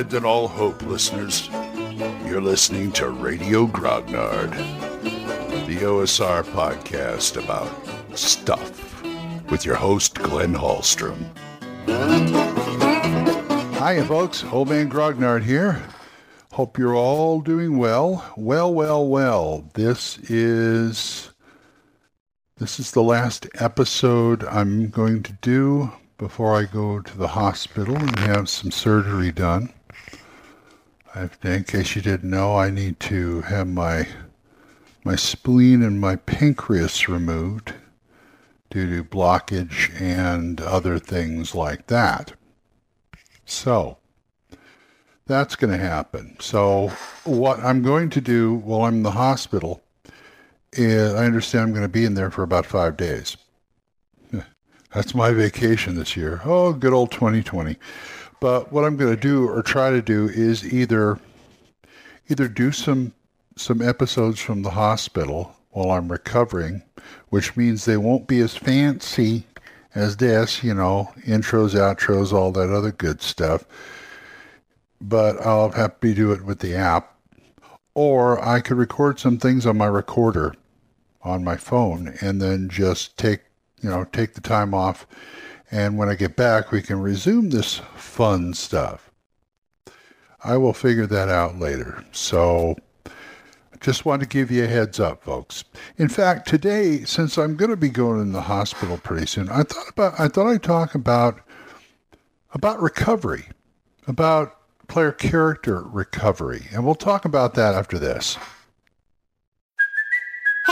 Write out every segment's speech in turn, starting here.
Abandon all hope, listeners. You're listening to Radio Grognard, the OSR podcast about stuff with your host, Glenn Hallstrom. Hi, folks. Old Man Grognard here. Hope you're all doing well. Well, well, well. This is this is the last episode I'm going to do before I go to the hospital and have some surgery done. In case you didn't know, I need to have my my spleen and my pancreas removed due to blockage and other things like that. So that's going to happen. So what I'm going to do while I'm in the hospital is I understand I'm going to be in there for about five days. That's my vacation this year. Oh, good old 2020. But what I'm going to do or try to do is either either do some some episodes from the hospital while I'm recovering, which means they won't be as fancy as this, you know, intros, outros, all that other good stuff. But I'll have to do it with the app. Or I could record some things on my recorder on my phone and then just take, you know, take the time off. And when I get back, we can resume this fun stuff. I will figure that out later. So just want to give you a heads up, folks. In fact, today, since I'm going to be going in the hospital pretty soon, I thought about I thought I'd talk about about recovery, about player character recovery, and we'll talk about that after this.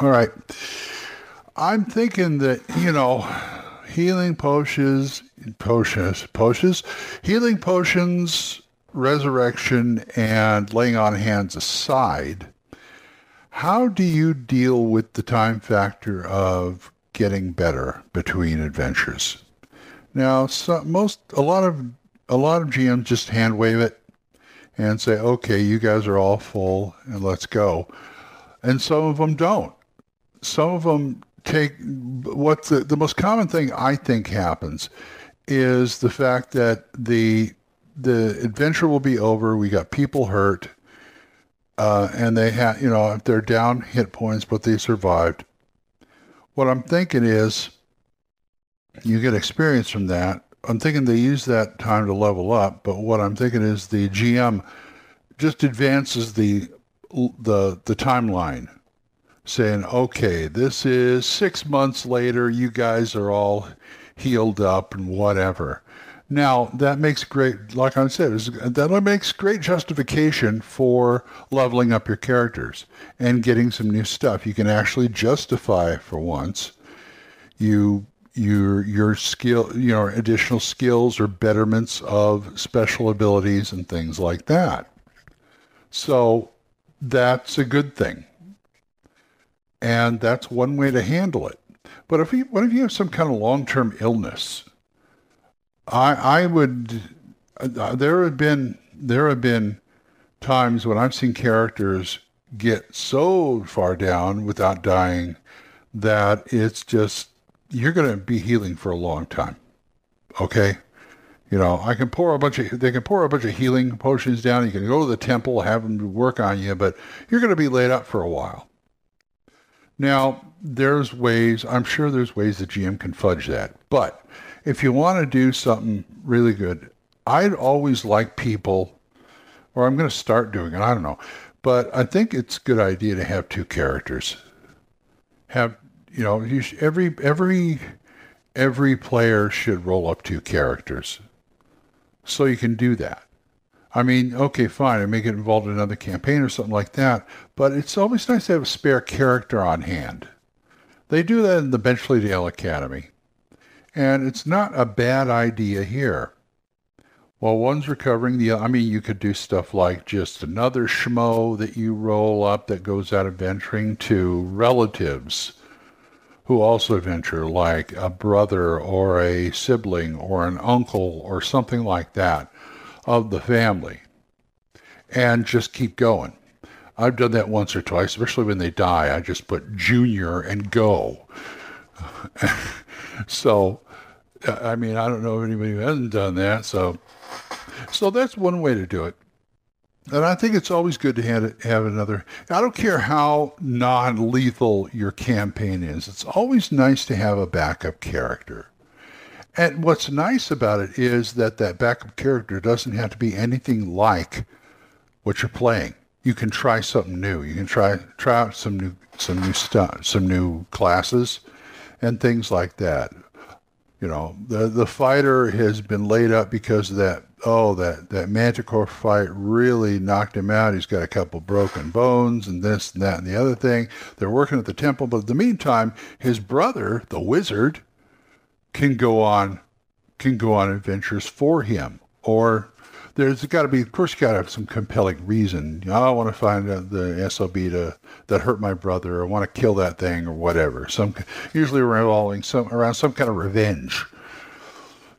All right. I'm thinking that, you know, healing potions, potions, potions, healing potions, resurrection, and laying on hands aside, how do you deal with the time factor of getting better between adventures? Now, so, most a lot of a lot of GMs just hand wave it and say, "Okay, you guys are all full, and let's go," and some of them don't some of them take what the, the most common thing I think happens is the fact that the the adventure will be over. We got people hurt, uh, and they have you know if they're down hit points, but they survived. What I'm thinking is, you get experience from that. I'm thinking they use that time to level up, but what I'm thinking is the GM just advances the the the timeline saying, okay, this is six months later, you guys are all healed up and whatever. Now, that makes great, like I said, that makes great justification for leveling up your characters and getting some new stuff. You can actually justify for once you your your skill, you know, additional skills or betterments of special abilities and things like that. So that's a good thing and that's one way to handle it. But if you, what if you have some kind of long-term illness? I I would. Uh, there have been there have been times when I've seen characters get so far down without dying that it's just you're going to be healing for a long time. Okay, you know I can pour a bunch of they can pour a bunch of healing potions down. You can go to the temple, have them work on you, but you're going to be laid up for a while. Now, there's ways, I'm sure there's ways the GM can fudge that. But if you want to do something really good, I'd always like people, or I'm going to start doing it, I don't know. But I think it's a good idea to have two characters. Have, you know, you should, every, every, every player should roll up two characters. So you can do that. I mean, okay, fine, I may get involved in another campaign or something like that, but it's always nice to have a spare character on hand. They do that in the Benchley Dale Academy, and it's not a bad idea here. while one's recovering, the I mean, you could do stuff like just another schmo that you roll up that goes out adventuring to relatives who also venture, like a brother or a sibling or an uncle or something like that of the family, and just keep going. I've done that once or twice, especially when they die. I just put junior and go. so, I mean, I don't know if anybody who hasn't done that. So, so that's one way to do it. And I think it's always good to have, have another. I don't care how non lethal your campaign is, it's always nice to have a backup character. And what's nice about it is that that backup character doesn't have to be anything like what you're playing. You can try something new. You can try try out some new some new stuff, some new classes, and things like that. You know, the the fighter has been laid up because that. Oh, that that Manticore fight really knocked him out. He's got a couple broken bones and this and that and the other thing. They're working at the temple, but in the meantime, his brother, the wizard, can go on can go on adventures for him or there's got to be, of course, got to have some compelling reason. You know, I want to find the SOB to that hurt my brother, or want to kill that thing, or whatever. Some usually revolving some around some kind of revenge.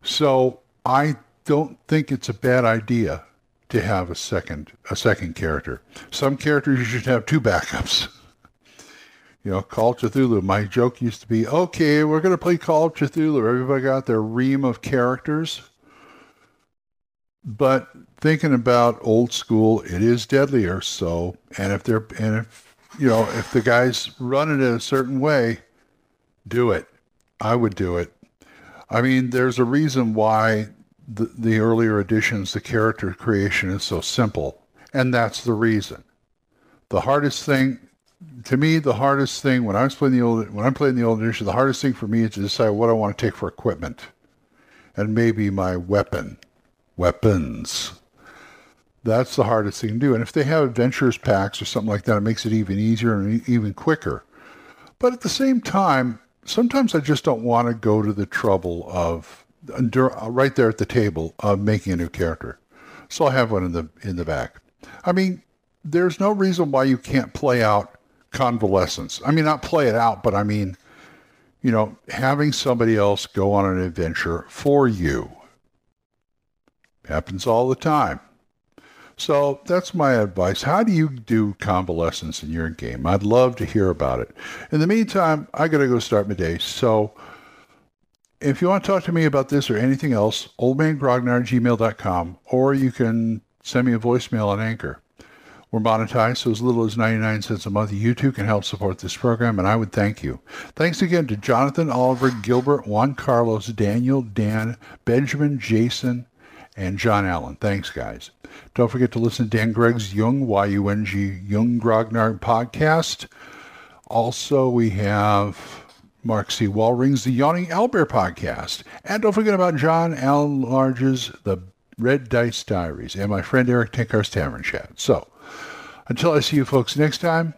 So I don't think it's a bad idea to have a second a second character. Some characters you should have two backups. You know, Call of Cthulhu. My joke used to be, okay, we're going to play Call of Cthulhu. Everybody got their ream of characters. But thinking about old school, it is deadlier. So, and if they're, and if, you know, if the guys run it in a certain way, do it. I would do it. I mean, there's a reason why the, the earlier editions, the character creation is so simple. And that's the reason. The hardest thing, to me, the hardest thing when I was playing the old, when I'm playing the old edition, the hardest thing for me is to decide what I want to take for equipment and maybe my weapon weapons. That's the hardest thing to do. And if they have adventures packs or something like that, it makes it even easier and even quicker. But at the same time, sometimes I just don't want to go to the trouble of uh, uh, right there at the table of making a new character. So I'll have one in the in the back. I mean, there's no reason why you can't play out convalescence. I mean, not play it out, but I mean, you know, having somebody else go on an adventure for you Happens all the time. So that's my advice. How do you do convalescence in your game? I'd love to hear about it. In the meantime, I got to go start my day. So if you want to talk to me about this or anything else, oldmangrognard@gmail.com, or you can send me a voicemail on Anchor. We're monetized, so as little as 99 cents a month, you too can help support this program, and I would thank you. Thanks again to Jonathan, Oliver, Gilbert, Juan Carlos, Daniel, Dan, Benjamin, Jason, and John Allen. Thanks, guys. Don't forget to listen to Dan Gregg's Yung, Y-U-N-G, Yung Grognard podcast. Also, we have Mark C. Wallring's The Yawning Owlbear podcast. And don't forget about John Allen Large's The Red Dice Diaries and my friend Eric Tenkar's Tavern Chat. So, until I see you folks next time,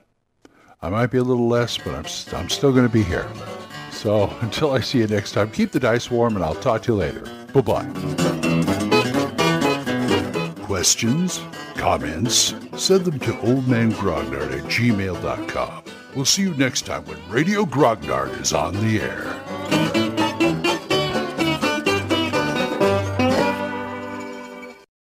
I might be a little less, but I'm, I'm still going to be here. So until I see you next time, keep the dice warm and I'll talk to you later. Bye-bye questions, comments, send them to oldmangrognard at gmail.com. We'll see you next time when Radio Grognard is on the air.